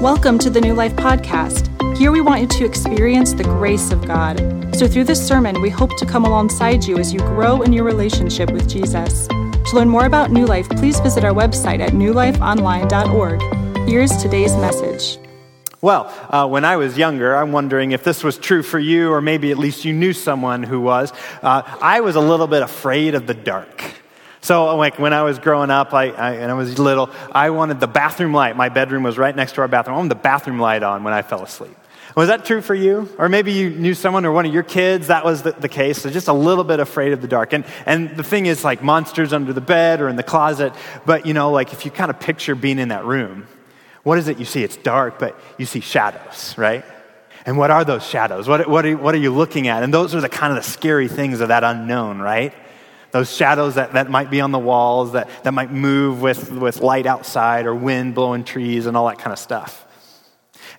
Welcome to the New Life Podcast. Here we want you to experience the grace of God. So, through this sermon, we hope to come alongside you as you grow in your relationship with Jesus. To learn more about New Life, please visit our website at newlifeonline.org. Here's today's message. Well, uh, when I was younger, I'm wondering if this was true for you, or maybe at least you knew someone who was. Uh, I was a little bit afraid of the dark. So, like when I was growing up, I, I, and I was little, I wanted the bathroom light. My bedroom was right next to our bathroom. I wanted the bathroom light on when I fell asleep. Was that true for you? Or maybe you knew someone or one of your kids that was the, the case. So just a little bit afraid of the dark. And, and the thing is, like monsters under the bed or in the closet. But, you know, like if you kind of picture being in that room, what is it you see? It's dark, but you see shadows, right? And what are those shadows? What, what, are, what are you looking at? And those are the kind of the scary things of that unknown, right? Those shadows that, that might be on the walls, that, that might move with, with light outside or wind blowing trees and all that kind of stuff.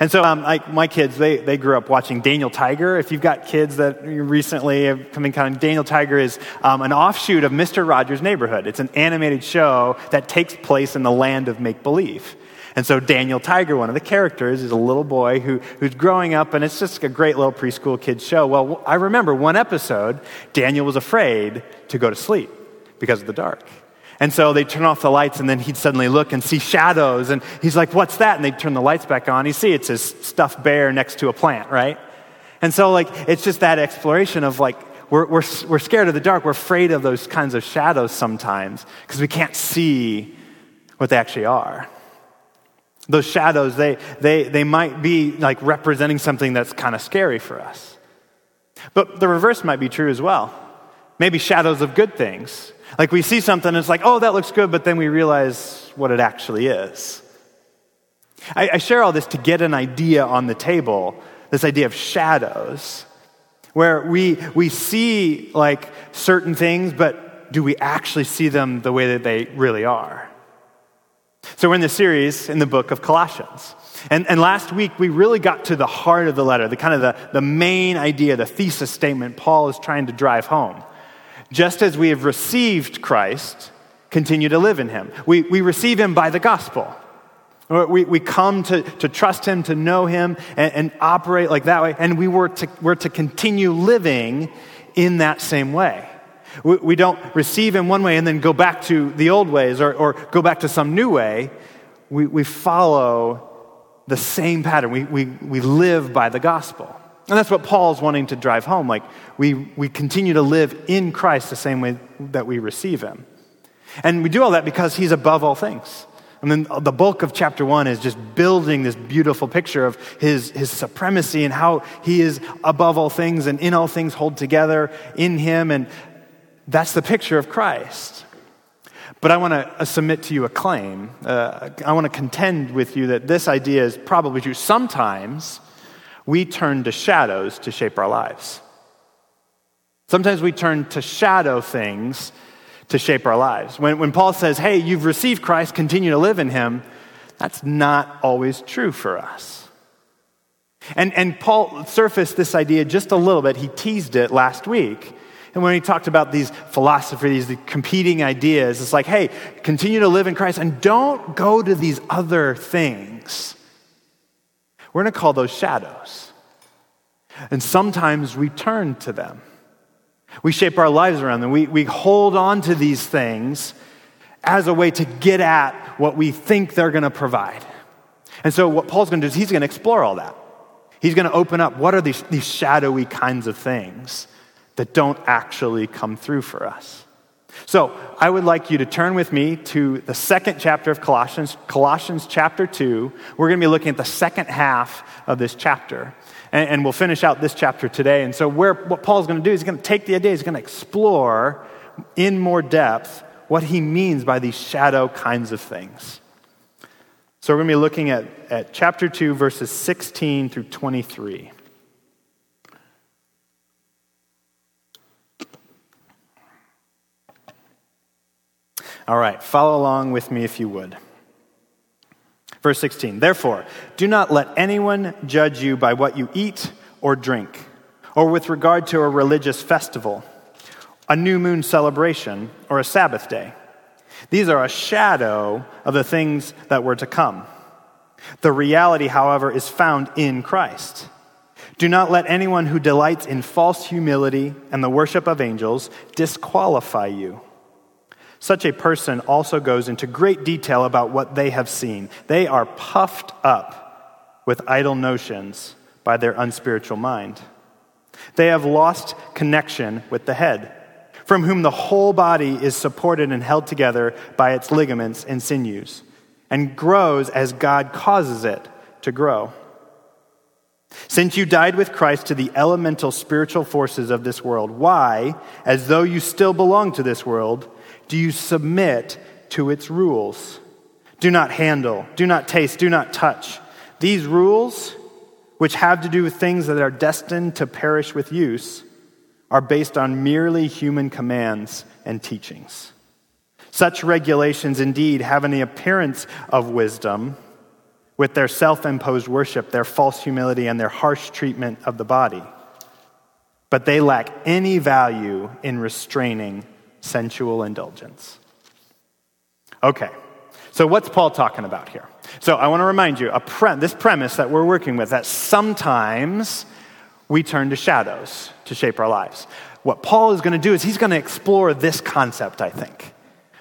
And so, um, like my kids, they, they grew up watching Daniel Tiger. If you've got kids that recently have come in kind of, Daniel Tiger is um, an offshoot of Mr. Rogers' Neighborhood. It's an animated show that takes place in the land of make believe. And so Daniel Tiger, one of the characters, is a little boy who, who's growing up, and it's just a great little preschool kids show. Well, I remember one episode, Daniel was afraid to go to sleep because of the dark. And so they turn off the lights, and then he'd suddenly look and see shadows, and he's like, What's that? And they turn the lights back on. You see, it's his stuffed bear next to a plant, right? And so, like, it's just that exploration of like, we're, we're, we're scared of the dark. We're afraid of those kinds of shadows sometimes because we can't see what they actually are. Those shadows, they, they, they might be like representing something that's kind of scary for us. But the reverse might be true as well. Maybe shadows of good things. Like we see something and it's like, oh, that looks good, but then we realize what it actually is. I, I share all this to get an idea on the table, this idea of shadows, where we, we see like certain things, but do we actually see them the way that they really are? So, we're in the series in the book of Colossians. And, and last week, we really got to the heart of the letter, the kind of the, the main idea, the thesis statement Paul is trying to drive home. Just as we have received Christ, continue to live in him. We, we receive him by the gospel. We, we come to, to trust him, to know him, and, and operate like that way. And we were to, we're to continue living in that same way. We, we don't receive in one way and then go back to the old ways or, or go back to some new way. We, we follow the same pattern. We, we, we live by the gospel. And that's what Paul's wanting to drive home. Like, we, we continue to live in Christ the same way that we receive him. And we do all that because he's above all things. And then the bulk of chapter one is just building this beautiful picture of his, his supremacy and how he is above all things and in all things hold together in him and that's the picture of Christ. But I want to uh, submit to you a claim. Uh, I want to contend with you that this idea is probably true. Sometimes we turn to shadows to shape our lives. Sometimes we turn to shadow things to shape our lives. When, when Paul says, hey, you've received Christ, continue to live in him, that's not always true for us. And, and Paul surfaced this idea just a little bit. He teased it last week and when he talked about these philosophies, the competing ideas, it's like, hey, continue to live in Christ and don't go to these other things. We're going to call those shadows. And sometimes we turn to them. We shape our lives around them. We, we hold on to these things as a way to get at what we think they're going to provide. And so, what Paul's going to do is he's going to explore all that. He's going to open up what are these, these shadowy kinds of things that don't actually come through for us. So, I would like you to turn with me to the second chapter of Colossians, Colossians chapter 2. We're going to be looking at the second half of this chapter. And, and we'll finish out this chapter today. And so, where, what Paul's going to do is he's going to take the idea, he's going to explore in more depth what he means by these shadow kinds of things. So, we're going to be looking at, at chapter 2, verses 16 through 23. All right, follow along with me if you would. Verse 16 Therefore, do not let anyone judge you by what you eat or drink, or with regard to a religious festival, a new moon celebration, or a Sabbath day. These are a shadow of the things that were to come. The reality, however, is found in Christ. Do not let anyone who delights in false humility and the worship of angels disqualify you. Such a person also goes into great detail about what they have seen. They are puffed up with idle notions by their unspiritual mind. They have lost connection with the head, from whom the whole body is supported and held together by its ligaments and sinews, and grows as God causes it to grow. Since you died with Christ to the elemental spiritual forces of this world, why, as though you still belong to this world, do you submit to its rules? Do not handle, do not taste, do not touch. These rules, which have to do with things that are destined to perish with use, are based on merely human commands and teachings. Such regulations indeed have an appearance of wisdom with their self imposed worship, their false humility, and their harsh treatment of the body. But they lack any value in restraining sensual indulgence. Okay, so what's Paul talking about here? So I want to remind you pre- this premise that we're working with that sometimes we turn to shadows to shape our lives. What Paul is going to do is he's going to explore this concept, I think.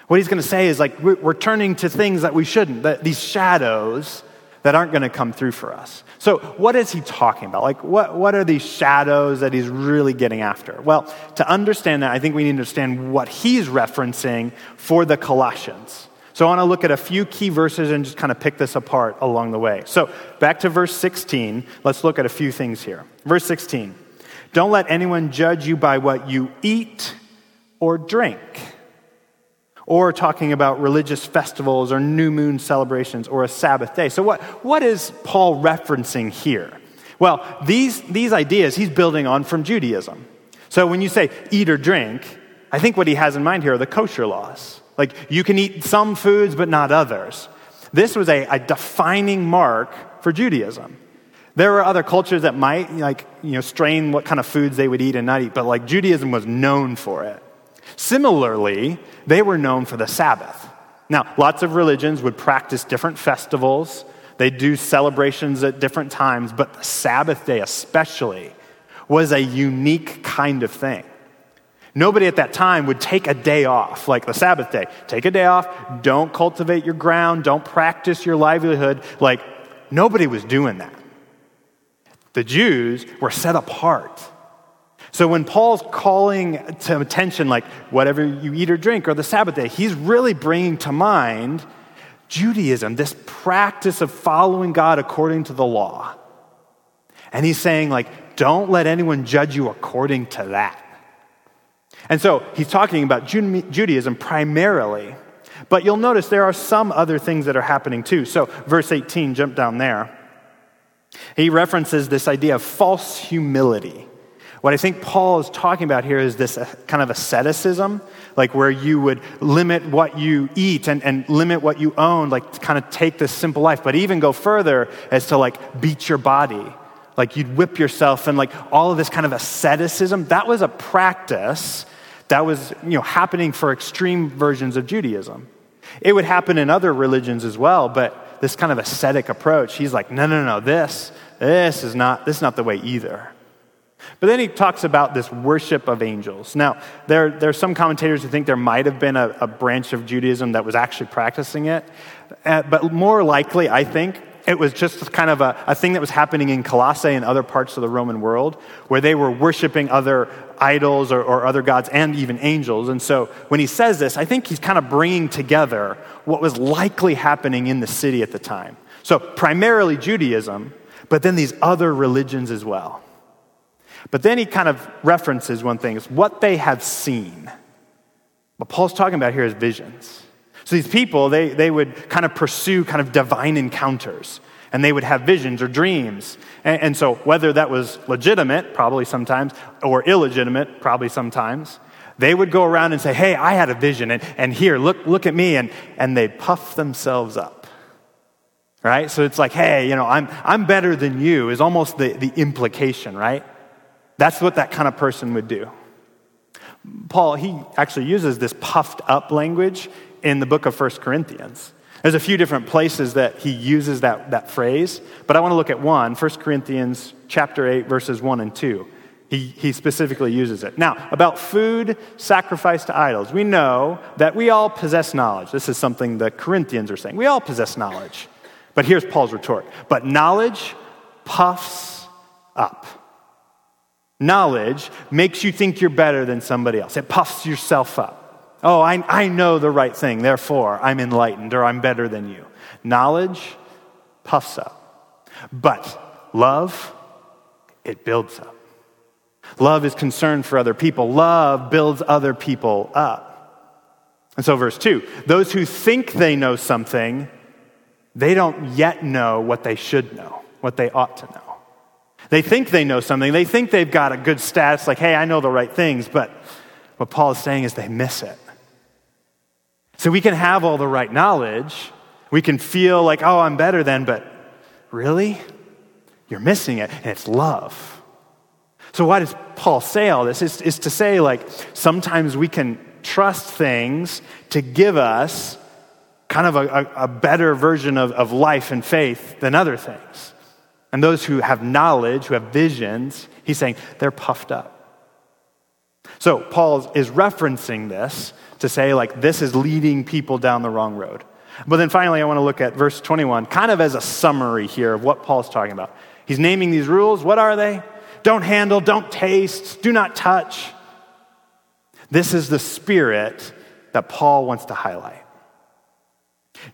What he's going to say is like we're, we're turning to things that we shouldn't, that these shadows that aren't going to come through for us. So, what is he talking about? Like, what, what are these shadows that he's really getting after? Well, to understand that, I think we need to understand what he's referencing for the Colossians. So, I want to look at a few key verses and just kind of pick this apart along the way. So, back to verse 16, let's look at a few things here. Verse 16 Don't let anyone judge you by what you eat or drink or talking about religious festivals or new moon celebrations or a Sabbath day. So, what, what is Paul referencing here? Well, these, these ideas he's building on from Judaism. So, when you say eat or drink, I think what he has in mind here are the kosher laws. Like, you can eat some foods, but not others. This was a, a defining mark for Judaism. There were other cultures that might, like, you know, strain what kind of foods they would eat and not eat, but like Judaism was known for it. Similarly, they were known for the Sabbath. Now, lots of religions would practice different festivals, they do celebrations at different times, but the Sabbath day, especially, was a unique kind of thing. Nobody at that time would take a day off, like the Sabbath day. Take a day off, don't cultivate your ground, don't practice your livelihood. Like, nobody was doing that. The Jews were set apart. So when Paul's calling to attention, like whatever you eat or drink or the Sabbath day, he's really bringing to mind Judaism, this practice of following God according to the law. And he's saying, like, don't let anyone judge you according to that. And so he's talking about Judaism primarily, but you'll notice there are some other things that are happening too. So, verse 18, jump down there. He references this idea of false humility. What I think Paul is talking about here is this uh, kind of asceticism, like where you would limit what you eat and, and limit what you own, like kind of take this simple life, but even go further as to like beat your body. Like you'd whip yourself and like all of this kind of asceticism. That was a practice that was you know, happening for extreme versions of Judaism. It would happen in other religions as well, but this kind of ascetic approach, he's like, no, no, no, this, this is not, this is not the way either. But then he talks about this worship of angels. Now, there, there are some commentators who think there might have been a, a branch of Judaism that was actually practicing it. Uh, but more likely, I think, it was just kind of a, a thing that was happening in Colossae and other parts of the Roman world where they were worshiping other idols or, or other gods and even angels. And so when he says this, I think he's kind of bringing together what was likely happening in the city at the time. So primarily Judaism, but then these other religions as well. But then he kind of references one thing is what they have seen. What Paul's talking about here is visions. So these people, they, they would kind of pursue kind of divine encounters, and they would have visions or dreams. And, and so whether that was legitimate, probably sometimes, or illegitimate, probably sometimes, they would go around and say, Hey, I had a vision, and, and here, look, look at me, and, and they puff themselves up. Right? So it's like, hey, you know, I'm, I'm better than you, is almost the, the implication, right? That's what that kind of person would do. Paul, he actually uses this puffed up language in the book of First Corinthians. There's a few different places that he uses that, that phrase, but I want to look at one, 1 Corinthians chapter 8, verses 1 and 2. He, he specifically uses it. Now, about food sacrificed to idols, we know that we all possess knowledge. This is something the Corinthians are saying. We all possess knowledge. But here's Paul's retort. But knowledge puffs up. Knowledge makes you think you're better than somebody else. It puffs yourself up. Oh, I, I know the right thing, therefore I'm enlightened or I'm better than you. Knowledge puffs up. But love, it builds up. Love is concerned for other people. Love builds other people up. And so, verse 2 those who think they know something, they don't yet know what they should know, what they ought to know. They think they know something. They think they've got a good status, like, hey, I know the right things, but what Paul is saying is they miss it. So we can have all the right knowledge. We can feel like, oh, I'm better than, but really? You're missing it, and it's love. So, why does Paul say all this? Is, is to say, like, sometimes we can trust things to give us kind of a, a, a better version of, of life and faith than other things. And those who have knowledge, who have visions, he's saying they're puffed up. So, Paul is referencing this to say, like, this is leading people down the wrong road. But then finally, I want to look at verse 21, kind of as a summary here of what Paul's talking about. He's naming these rules. What are they? Don't handle, don't taste, do not touch. This is the spirit that Paul wants to highlight.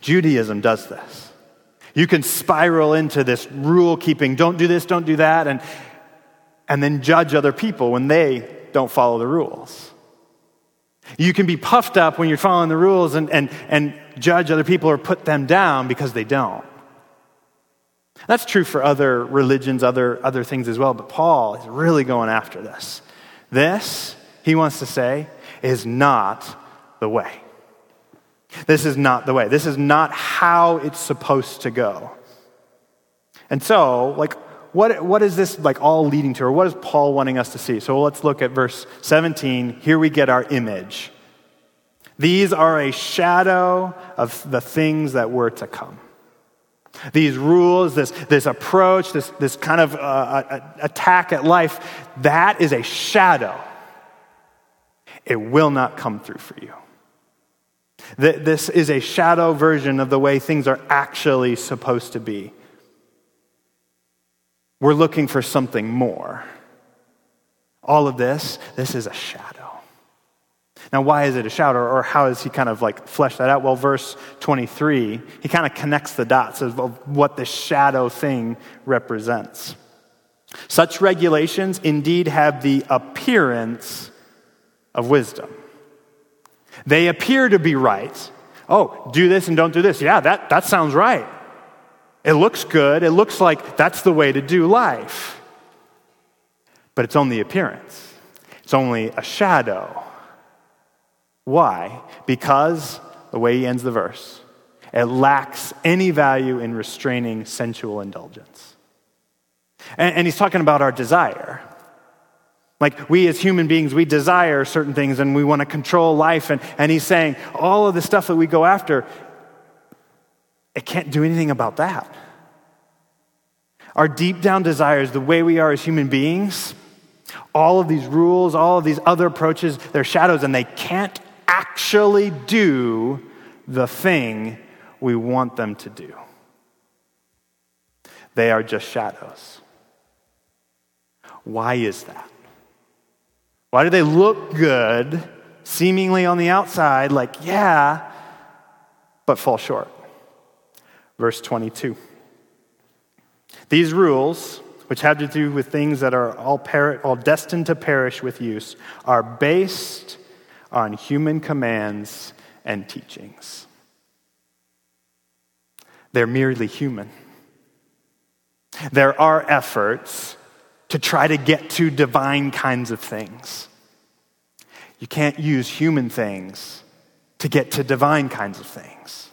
Judaism does this. You can spiral into this rule keeping, don't do this, don't do that, and, and then judge other people when they don't follow the rules. You can be puffed up when you're following the rules and, and, and judge other people or put them down because they don't. That's true for other religions, other, other things as well, but Paul is really going after this. This, he wants to say, is not the way. This is not the way. This is not how it's supposed to go. And so, like, what, what is this like all leading to, or what is Paul wanting us to see? So let's look at verse 17. Here we get our image. These are a shadow of the things that were to come. These rules, this, this approach, this, this kind of uh, attack at life, that is a shadow. It will not come through for you. This is a shadow version of the way things are actually supposed to be. We're looking for something more. All of this, this is a shadow. Now, why is it a shadow, or how does he kind of like flesh that out? Well, verse 23, he kind of connects the dots of what this shadow thing represents. Such regulations indeed have the appearance of wisdom. They appear to be right. Oh, do this and don't do this. Yeah, that, that sounds right. It looks good. It looks like that's the way to do life. But it's only appearance, it's only a shadow. Why? Because the way he ends the verse, it lacks any value in restraining sensual indulgence. And, and he's talking about our desire. Like we as human beings, we desire certain things and we want to control life. And, and he's saying all of the stuff that we go after, it can't do anything about that. Our deep down desires, the way we are as human beings, all of these rules, all of these other approaches, they're shadows and they can't actually do the thing we want them to do. They are just shadows. Why is that? Why do they look good, seemingly on the outside, like, yeah, but fall short? Verse 22. These rules, which have to do with things that are all, all destined to perish with use, are based on human commands and teachings. They're merely human. There are efforts to try to get to divine kinds of things. You can't use human things to get to divine kinds of things.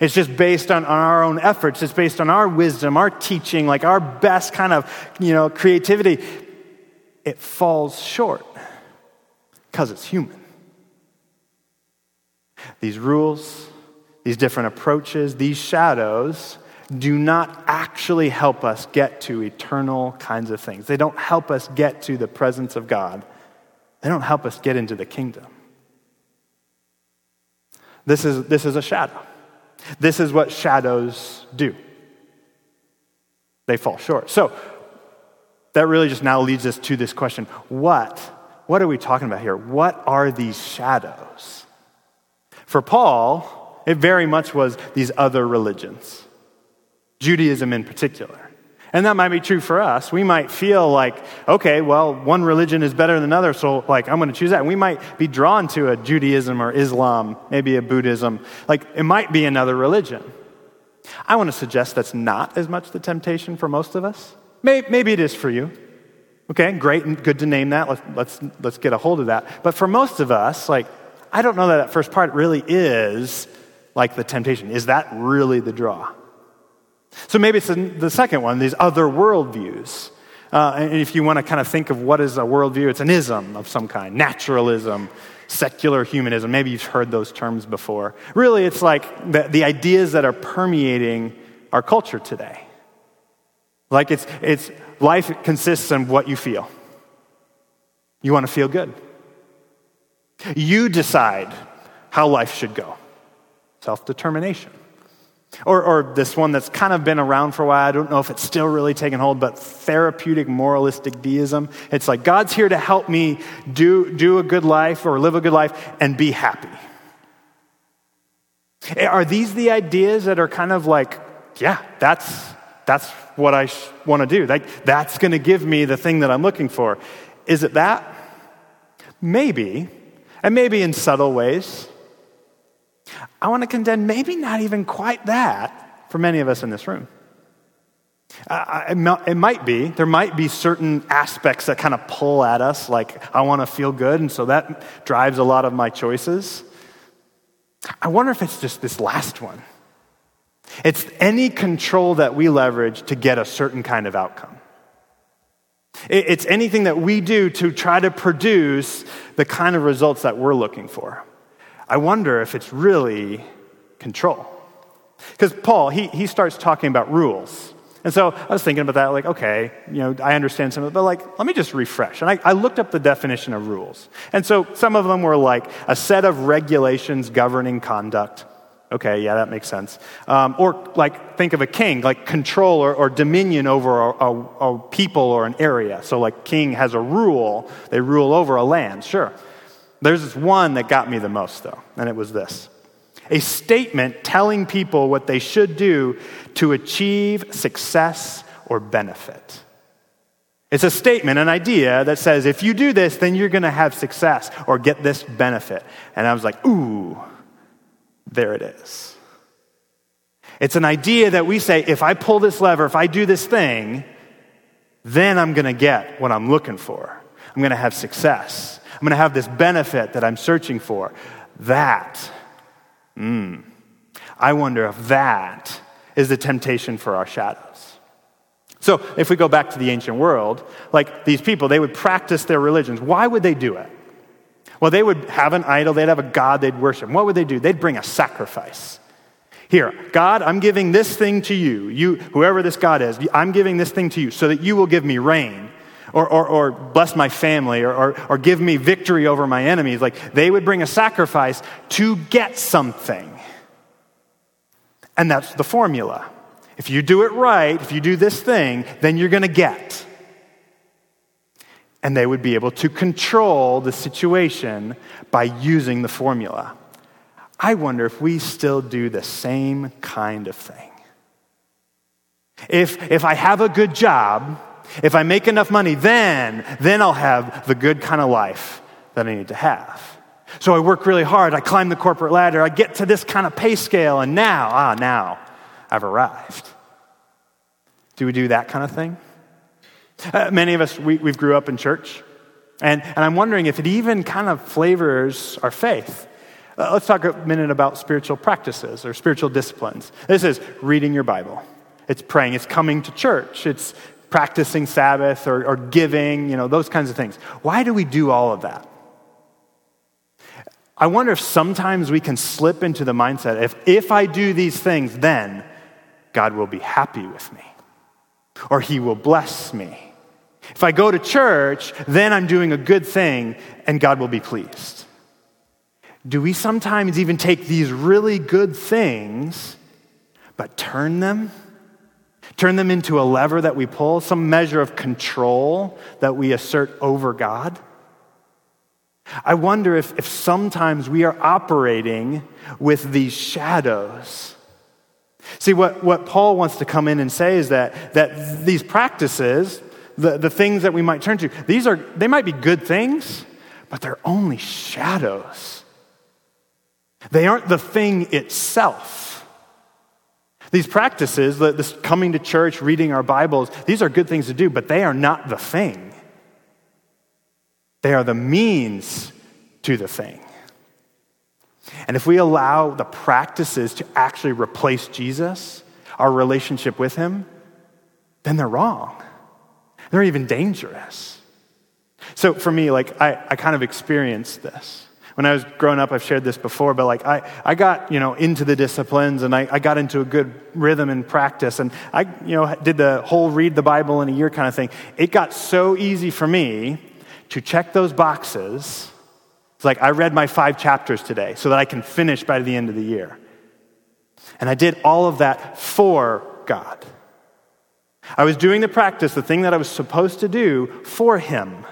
It's just based on, on our own efforts. It's based on our wisdom, our teaching, like our best kind of, you know, creativity. It falls short because it's human. These rules, these different approaches, these shadows, do not actually help us get to eternal kinds of things. They don't help us get to the presence of God. They don't help us get into the kingdom. This is, this is a shadow. This is what shadows do. They fall short. So, that really just now leads us to this question what? What are we talking about here? What are these shadows? For Paul, it very much was these other religions, Judaism in particular. And that might be true for us. We might feel like, okay, well, one religion is better than another, so like I'm going to choose that. And we might be drawn to a Judaism or Islam, maybe a Buddhism. Like it might be another religion. I want to suggest that's not as much the temptation for most of us. Maybe, it is for you. Okay, great and good to name that. Let's, let's, let's get a hold of that. But for most of us, like, I don't know that that first part really is like the temptation. Is that really the draw? So maybe it's the second one, these other worldviews. Uh, and if you want to kind of think of what is a worldview, it's an ism of some kind naturalism, secular humanism. Maybe you've heard those terms before. Really, it's like the, the ideas that are permeating our culture today. Like it's, it's life consists in what you feel. You want to feel good. You decide how life should go. Self determination. Or, or this one that's kind of been around for a while. I don't know if it's still really taken hold, but therapeutic moralistic deism. It's like God's here to help me do, do a good life or live a good life and be happy. Eh, are these the ideas that are kind of like, yeah, that's, that's what I want to do? Like, that's going to give me the thing that I'm looking for. Is it that? Maybe. And maybe in subtle ways. I want to contend maybe not even quite that for many of us in this room. Uh, it might be. There might be certain aspects that kind of pull at us, like I want to feel good, and so that drives a lot of my choices. I wonder if it's just this last one. It's any control that we leverage to get a certain kind of outcome. It's anything that we do to try to produce the kind of results that we're looking for. I wonder if it's really control. Because Paul, he, he starts talking about rules. And so I was thinking about that, like, okay, you know, I understand some of it, but like, let me just refresh. And I, I looked up the definition of rules. And so some of them were like a set of regulations governing conduct. Okay, yeah, that makes sense. Um, or like, think of a king, like control or, or dominion over a, a, a people or an area. So, like, king has a rule, they rule over a land, sure. There's this one that got me the most, though, and it was this a statement telling people what they should do to achieve success or benefit. It's a statement, an idea that says, if you do this, then you're going to have success or get this benefit. And I was like, ooh, there it is. It's an idea that we say, if I pull this lever, if I do this thing, then I'm going to get what I'm looking for. I'm going to have success. I'm going to have this benefit that I'm searching for. That, mm, I wonder if that is the temptation for our shadows. So, if we go back to the ancient world, like these people, they would practice their religions. Why would they do it? Well, they would have an idol, they'd have a god they'd worship. What would they do? They'd bring a sacrifice. Here, God, I'm giving this thing to you. You, whoever this God is, I'm giving this thing to you so that you will give me rain or, or, or bless my family or, or, or give me victory over my enemies. Like they would bring a sacrifice to get something. And that's the formula. If you do it right, if you do this thing, then you're going to get. And they would be able to control the situation by using the formula. I wonder if we still do the same kind of thing. If, if I have a good job, if I make enough money, then, then I'll have the good kind of life that I need to have. So I work really hard. I climb the corporate ladder. I get to this kind of pay scale, and now, ah, now I've arrived. Do we do that kind of thing? Uh, many of us, we, we grew up in church, and, and I'm wondering if it even kind of flavors our faith. Uh, let's talk a minute about spiritual practices or spiritual disciplines. This is reading your Bible. It's praying. It's coming to church. It's practicing Sabbath or, or giving, you know, those kinds of things. Why do we do all of that? I wonder if sometimes we can slip into the mindset if, if I do these things, then God will be happy with me or he will bless me. If I go to church, then I'm doing a good thing and God will be pleased. Do we sometimes even take these really good things, but turn them? Turn them into a lever that we pull, some measure of control that we assert over God? I wonder if, if sometimes we are operating with these shadows. See, what, what Paul wants to come in and say is that, that these practices, the, the things that we might turn to, these are, they might be good things, but they're only shadows. They aren't the thing itself. These practices, this coming to church, reading our Bibles, these are good things to do, but they are not the thing. They are the means to the thing. And if we allow the practices to actually replace Jesus, our relationship with Him, then they're wrong. They're even dangerous. So for me, like, I, I kind of experienced this. When I was growing up, I've shared this before, but like, I, I got, you know, into the disciplines and I, I got into a good rhythm and practice and I, you know, did the whole read the Bible in a year kind of thing. It got so easy for me to check those boxes. It's like I read my five chapters today so that I can finish by the end of the year. And I did all of that for God. I was doing the practice, the thing that I was supposed to do for Him.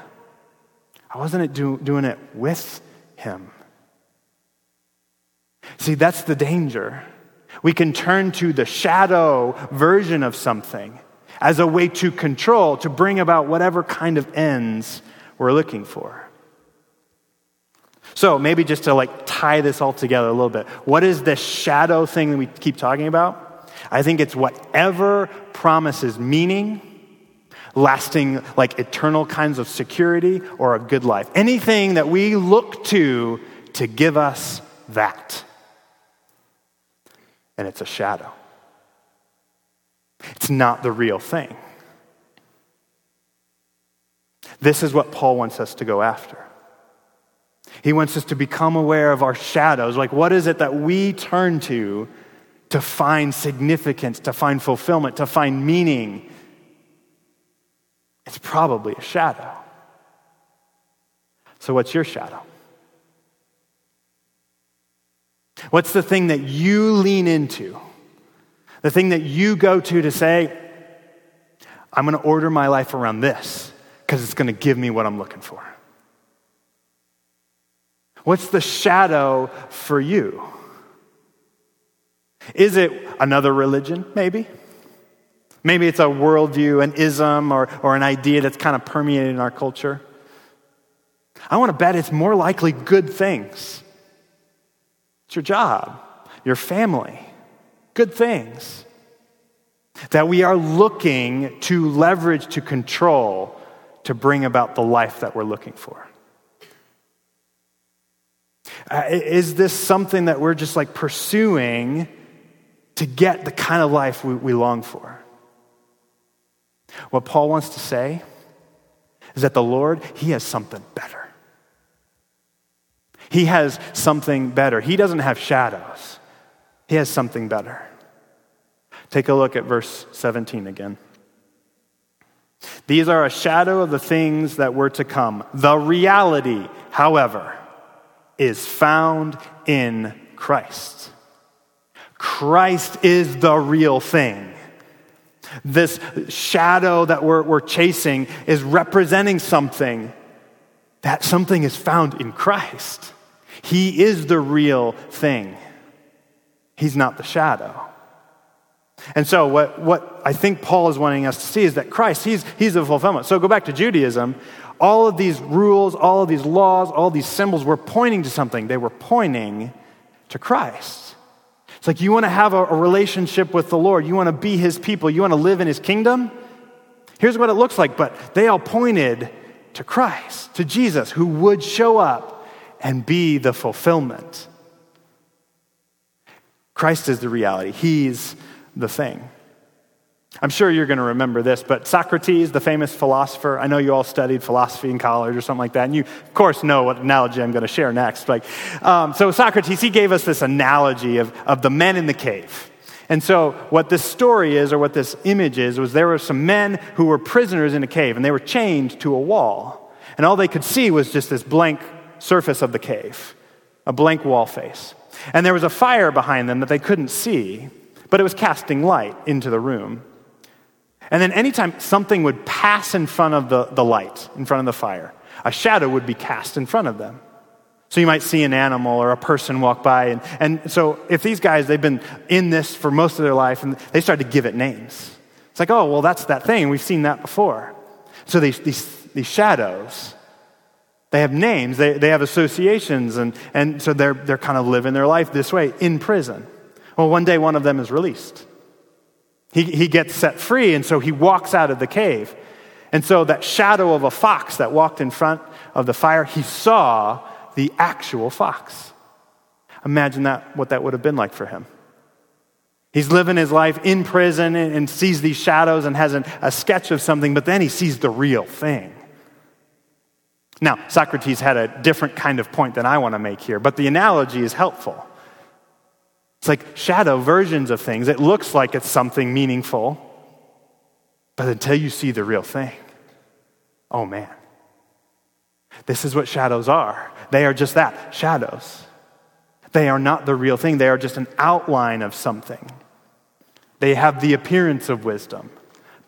I wasn't do, doing it with Him. See, that's the danger. We can turn to the shadow version of something as a way to control, to bring about whatever kind of ends we're looking for. So, maybe just to like tie this all together a little bit, what is the shadow thing that we keep talking about? I think it's whatever promises meaning, lasting, like eternal kinds of security, or a good life. Anything that we look to to give us that. And it's a shadow, it's not the real thing. This is what Paul wants us to go after. He wants us to become aware of our shadows. Like, what is it that we turn to to find significance, to find fulfillment, to find meaning? It's probably a shadow. So, what's your shadow? What's the thing that you lean into? The thing that you go to to say, I'm going to order my life around this because it's going to give me what I'm looking for. What's the shadow for you? Is it another religion, maybe? Maybe it's a worldview, an ism, or, or an idea that's kind of permeated in our culture. I want to bet it's more likely good things. It's your job, your family, good things that we are looking to leverage to control to bring about the life that we're looking for? Uh, is this something that we're just like pursuing to get the kind of life we, we long for? What Paul wants to say is that the Lord, He has something better. He has something better. He doesn't have shadows, He has something better. Take a look at verse 17 again. These are a shadow of the things that were to come. The reality, however, is found in Christ. Christ is the real thing. This shadow that we're, we're chasing is representing something. That something is found in Christ. He is the real thing. He's not the shadow. And so, what, what I think Paul is wanting us to see is that Christ, he's, he's the fulfillment. So, go back to Judaism. All of these rules, all of these laws, all these symbols were pointing to something. They were pointing to Christ. It's like you want to have a, a relationship with the Lord, you want to be his people, you want to live in his kingdom. Here's what it looks like, but they all pointed to Christ, to Jesus, who would show up and be the fulfillment. Christ is the reality. He's the thing. I'm sure you're going to remember this, but Socrates, the famous philosopher, I know you all studied philosophy in college or something like that, and you, of course, know what analogy I'm going to share next. Like, um, so, Socrates, he gave us this analogy of, of the men in the cave. And so, what this story is, or what this image is, was there were some men who were prisoners in a cave, and they were chained to a wall. And all they could see was just this blank surface of the cave, a blank wall face. And there was a fire behind them that they couldn't see, but it was casting light into the room. And then anytime something would pass in front of the, the light, in front of the fire, a shadow would be cast in front of them. So you might see an animal or a person walk by. And, and so if these guys, they've been in this for most of their life, and they start to give it names. It's like, oh, well, that's that thing. We've seen that before. So these, these, these shadows, they have names, they, they have associations, and, and so they're, they're kind of living their life this way in prison. Well, one day one of them is released. He, he gets set free, and so he walks out of the cave. And so that shadow of a fox that walked in front of the fire, he saw the actual fox. Imagine that, what that would have been like for him. He's living his life in prison and, sees these shadows and has an, a sketch of something, but then he sees the real thing. Now, Socrates had a different kind of point than I want to make here, but the analogy is helpful. It's like shadow versions of things. It looks like it's something meaningful, but until you see the real thing, oh man. This is what shadows are. They are just that shadows. They are not the real thing, they are just an outline of something. They have the appearance of wisdom,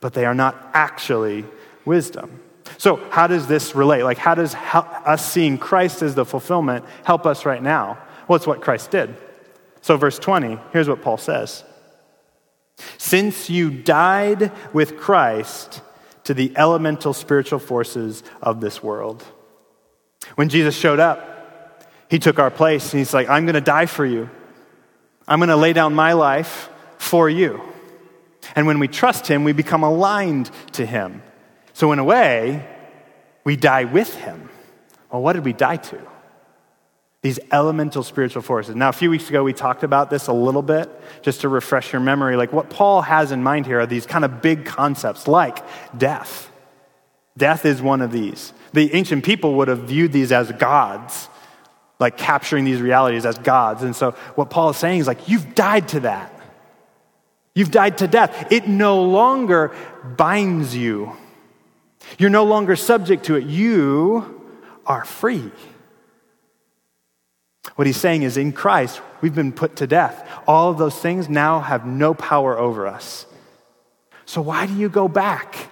but they are not actually wisdom. So, how does this relate? Like, how does us seeing Christ as the fulfillment help us right now? Well, it's what Christ did. So, verse 20, here's what Paul says Since you died with Christ to the elemental spiritual forces of this world. When Jesus showed up, he took our place and he's like, I'm going to die for you. I'm going to lay down my life for you. And when we trust him, we become aligned to him. So, in a way, we die with him. Well, what did we die to? These elemental spiritual forces. Now, a few weeks ago, we talked about this a little bit, just to refresh your memory. Like, what Paul has in mind here are these kind of big concepts, like death. Death is one of these. The ancient people would have viewed these as gods, like capturing these realities as gods. And so, what Paul is saying is like, you've died to that. You've died to death. It no longer binds you. You're no longer subject to it. You are free. What he's saying is, in Christ, we've been put to death. All of those things now have no power over us. So, why do you go back?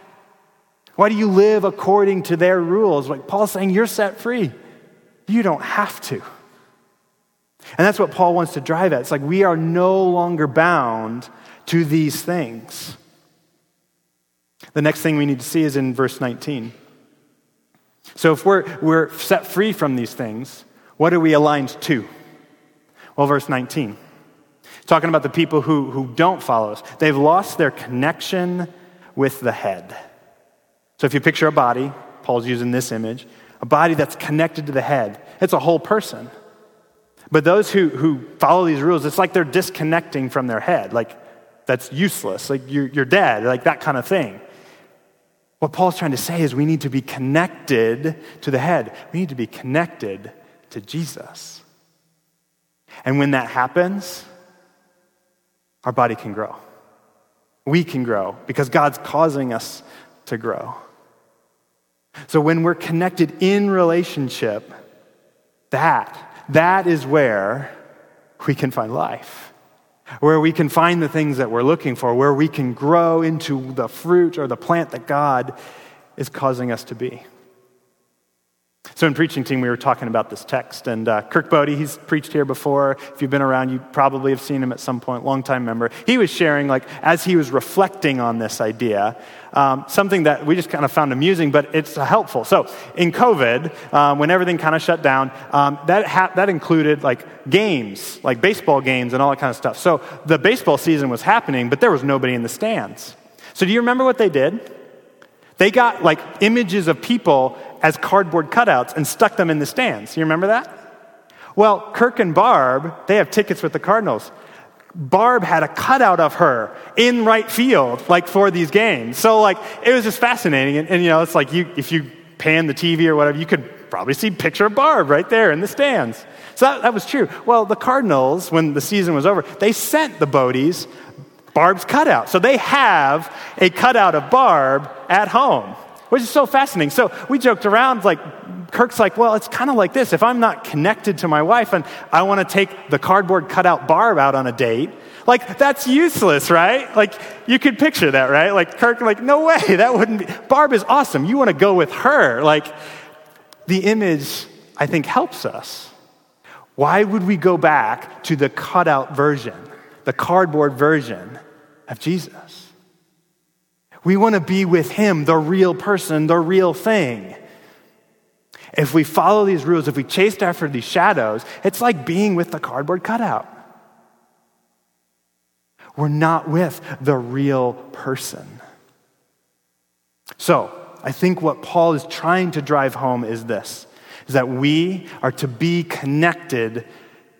Why do you live according to their rules? Like Paul's saying, you're set free. You don't have to. And that's what Paul wants to drive at. It's like we are no longer bound to these things. The next thing we need to see is in verse 19. So, if we're, we're set free from these things, what are we aligned to? Well, verse 19. Talking about the people who, who don't follow us. They've lost their connection with the head. So if you picture a body, Paul's using this image, a body that's connected to the head, it's a whole person. But those who, who follow these rules, it's like they're disconnecting from their head. Like, that's useless. Like, you're, you're dead, like that kind of thing. What Paul's trying to say is we need to be connected to the head. We need to be connected to Jesus. And when that happens, our body can grow. We can grow because God's causing us to grow. So when we're connected in relationship, that, that is where we can find life. Where we can find the things that we're looking for, where we can grow into the fruit or the plant that God is causing us to be. So, in preaching team, we were talking about this text, and uh, Kirk Bodie, he's preached here before. If you've been around, you probably have seen him at some point, longtime member. He was sharing, like, as he was reflecting on this idea, um, something that we just kind of found amusing, but it's helpful. So, in COVID, um, when everything kind of shut down, um, that, ha- that included, like, games, like baseball games and all that kind of stuff. So, the baseball season was happening, but there was nobody in the stands. So, do you remember what they did? They got, like, images of people as cardboard cutouts and stuck them in the stands. You remember that? Well, Kirk and Barb, they have tickets with the Cardinals. Barb had a cutout of her in right field, like for these games. So, like, it was just fascinating. And, and you know, it's like you, if you pan the TV or whatever, you could probably see picture of Barb right there in the stands. So that, that was true. Well, the Cardinals, when the season was over, they sent the Bodeys Barb's cutout. So they have a cutout of Barb at home, which is so fascinating. So we joked around, like, Kirk's like, well, it's kind of like this. If I'm not connected to my wife and I want to take the cardboard cutout Barb out on a date, like, that's useless, right? Like, you could picture that, right? Like, Kirk, like, no way, that wouldn't be. Barb is awesome. You want to go with her. Like, the image, I think, helps us. Why would we go back to the cutout version, the cardboard version of Jesus? We want to be with him, the real person, the real thing. If we follow these rules, if we chase after these shadows, it's like being with the cardboard cutout. We're not with the real person. So, I think what Paul is trying to drive home is this is that we are to be connected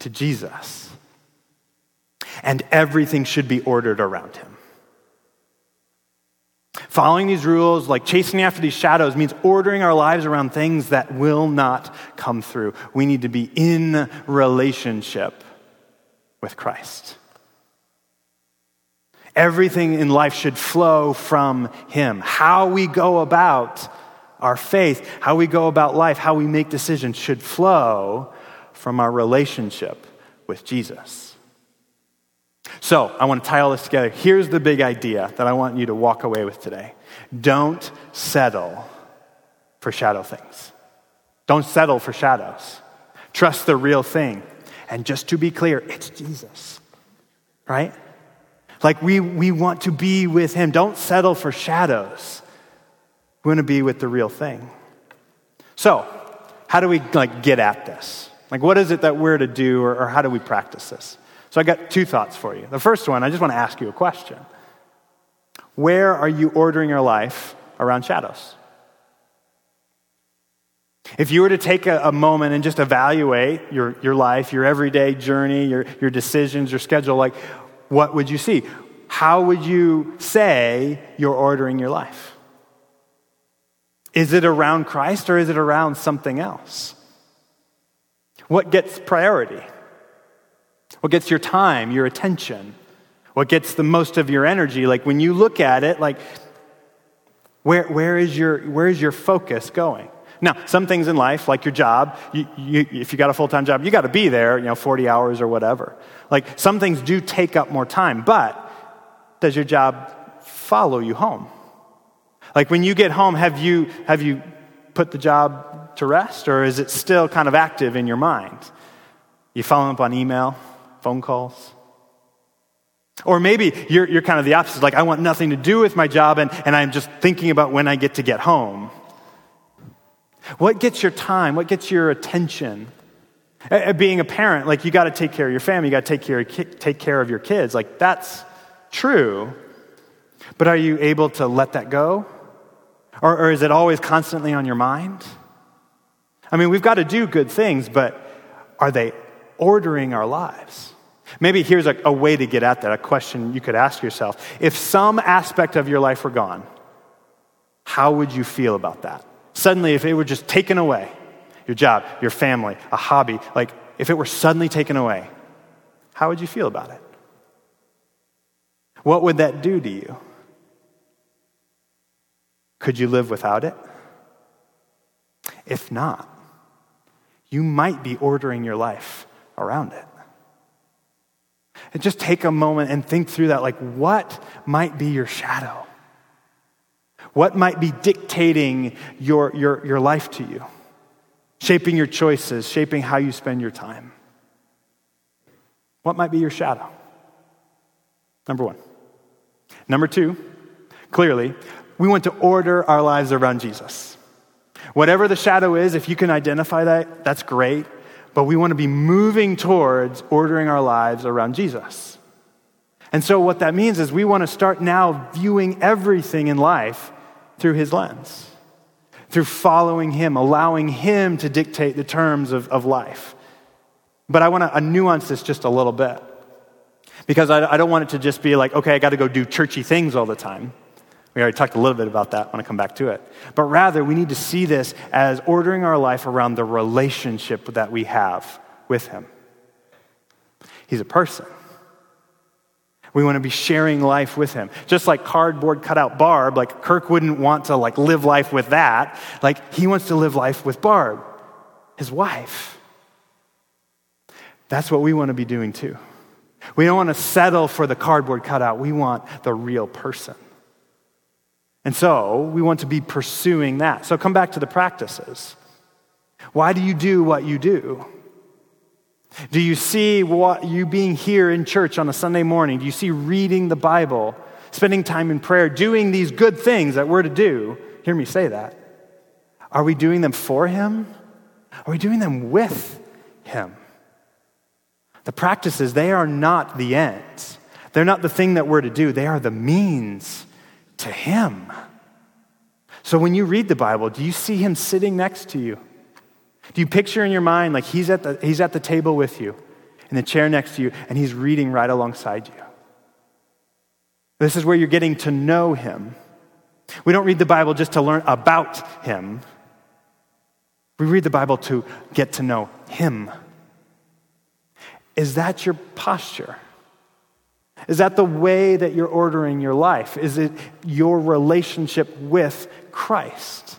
to Jesus. And everything should be ordered around him. Following these rules, like chasing after these shadows, means ordering our lives around things that will not come through. We need to be in relationship with Christ. Everything in life should flow from Him. How we go about our faith, how we go about life, how we make decisions should flow from our relationship with Jesus. So, I want to tie all this together. Here's the big idea that I want you to walk away with today don't settle for shadow things. Don't settle for shadows. Trust the real thing. And just to be clear, it's Jesus, right? Like we, we want to be with him. Don't settle for shadows. We want to be with the real thing. So, how do we like get at this? Like, what is it that we're to do, or, or how do we practice this? So, I got two thoughts for you. The first one, I just want to ask you a question. Where are you ordering your life around shadows? If you were to take a, a, moment and just evaluate your, your life, your everyday journey, your, your decisions, your schedule, like what would you see? How would you say you're ordering your life? Is it around Christ or is it around something else? What gets priority? What gets your time, your attention? What gets the most of your energy? Like when you look at it, like where, where, is, your, where is your focus going? Now, some things in life, like your job, you, you, if you got a full time job, you got to be there, you know, 40 hours or whatever. Like some things do take up more time, but does your job follow you home? Like when you get home, have you, have you put the job to rest or is it still kind of active in your mind? You following up on email, phone calls? Or maybe you're, you're kind of the opposite, like I want nothing to do with my job and, and I'm just thinking about when I get to get home. What gets your time? What gets your attention? Being a parent, like you got to take care of your family, you got to take care, take care of your kids. Like that's true. But are you able to let that go? Or, or is it always constantly on your mind? I mean, we've got to do good things, but are they ordering our lives? Maybe here's a, a way to get at that, a question you could ask yourself. If some aspect of your life were gone, how would you feel about that? Suddenly, if it were just taken away, your job, your family, a hobby, like if it were suddenly taken away, how would you feel about it? What would that do to you? Could you live without it? If not, you might be ordering your life around it. And just take a moment and think through that like, what might be your shadow? What might be dictating your, your, your life to you? Shaping your choices, shaping how you spend your time. What might be your shadow? Number one. Number two, clearly, we want to order our lives around Jesus. Whatever the shadow is, if you can identify that, that's great. But we want to be moving towards ordering our lives around Jesus. And so, what that means is we want to start now viewing everything in life through his lens, through following him, allowing him to dictate the terms of, of life. But I want to nuance this just a little bit. Because I, I don't want it to just be like, okay, I got to go do churchy things all the time. We already talked a little bit about that. I want to come back to it. But rather, we need to see this as ordering our life around the relationship that we have with Him. He's a person. We want to be sharing life with him. Just like cardboard cutout Barb, like Kirk wouldn't want to like live life with that. Like he wants to live life with Barb, his wife. That's what we want to be doing too. We don't want to settle for the cardboard cutout. We want the real person. And so we want to be pursuing that. So come back to the practices. Why do you do what you do? Do you see what you being here in church on a Sunday morning? Do you see reading the Bible, spending time in prayer, doing these good things that we're to do? Hear me say that. Are we doing them for Him? Are we doing them with Him? The practices, they are not the ends. They're not the thing that we're to do, they are the means to Him. So when you read the Bible, do you see Him sitting next to you? Do you picture in your mind like he's at the, he's at the table with you, in the chair next to you, and he's reading right alongside you? This is where you're getting to know him. We don't read the Bible just to learn about him. We read the Bible to get to know him. Is that your posture? Is that the way that you're ordering your life? Is it your relationship with Christ?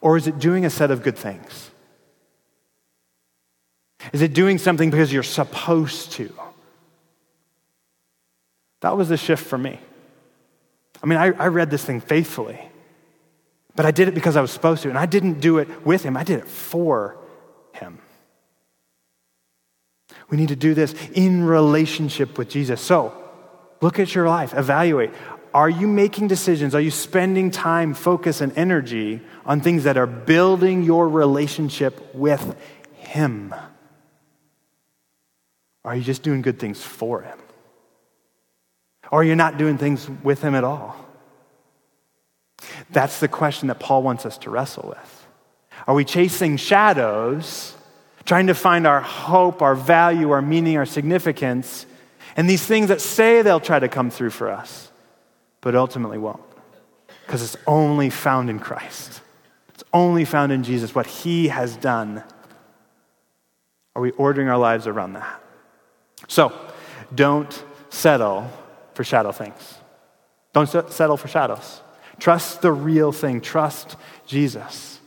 Or is it doing a set of good things? Is it doing something because you're supposed to? That was the shift for me. I mean, I, I, read this thing faithfully, but I did it because I was supposed to, and I didn't do it with him, I did it for him. We need to do this in relationship with Jesus. So, look at your life, evaluate. Are you making decisions? Are you spending time, focus, and energy on things that are building your relationship with Him? Are you just doing good things for Him? Or are you not doing things with Him at all? That's the question that Paul wants us to wrestle with. Are we chasing shadows, trying to find our hope, our value, our meaning, our significance, and these things that say they'll try to come through for us? but ultimately won't. Because it's only found in Christ. It's only found in Jesus, what He has done. Are we ordering our lives around that? So, don't settle for shadow things. Don't settle for shadows. Trust the real thing. Trust Jesus.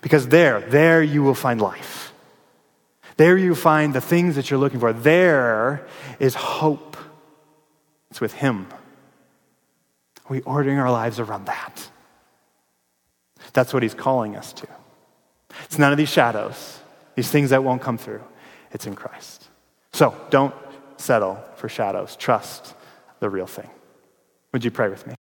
Because there, there you will find life. There you find the things that you're looking for. There is hope. It's with Him. Are we ordering our lives around that? That's what he's calling us to. It's none of these shadows, these things that won't come through. It's in Christ. So don't settle for shadows. Trust the real thing. Would you pray with me?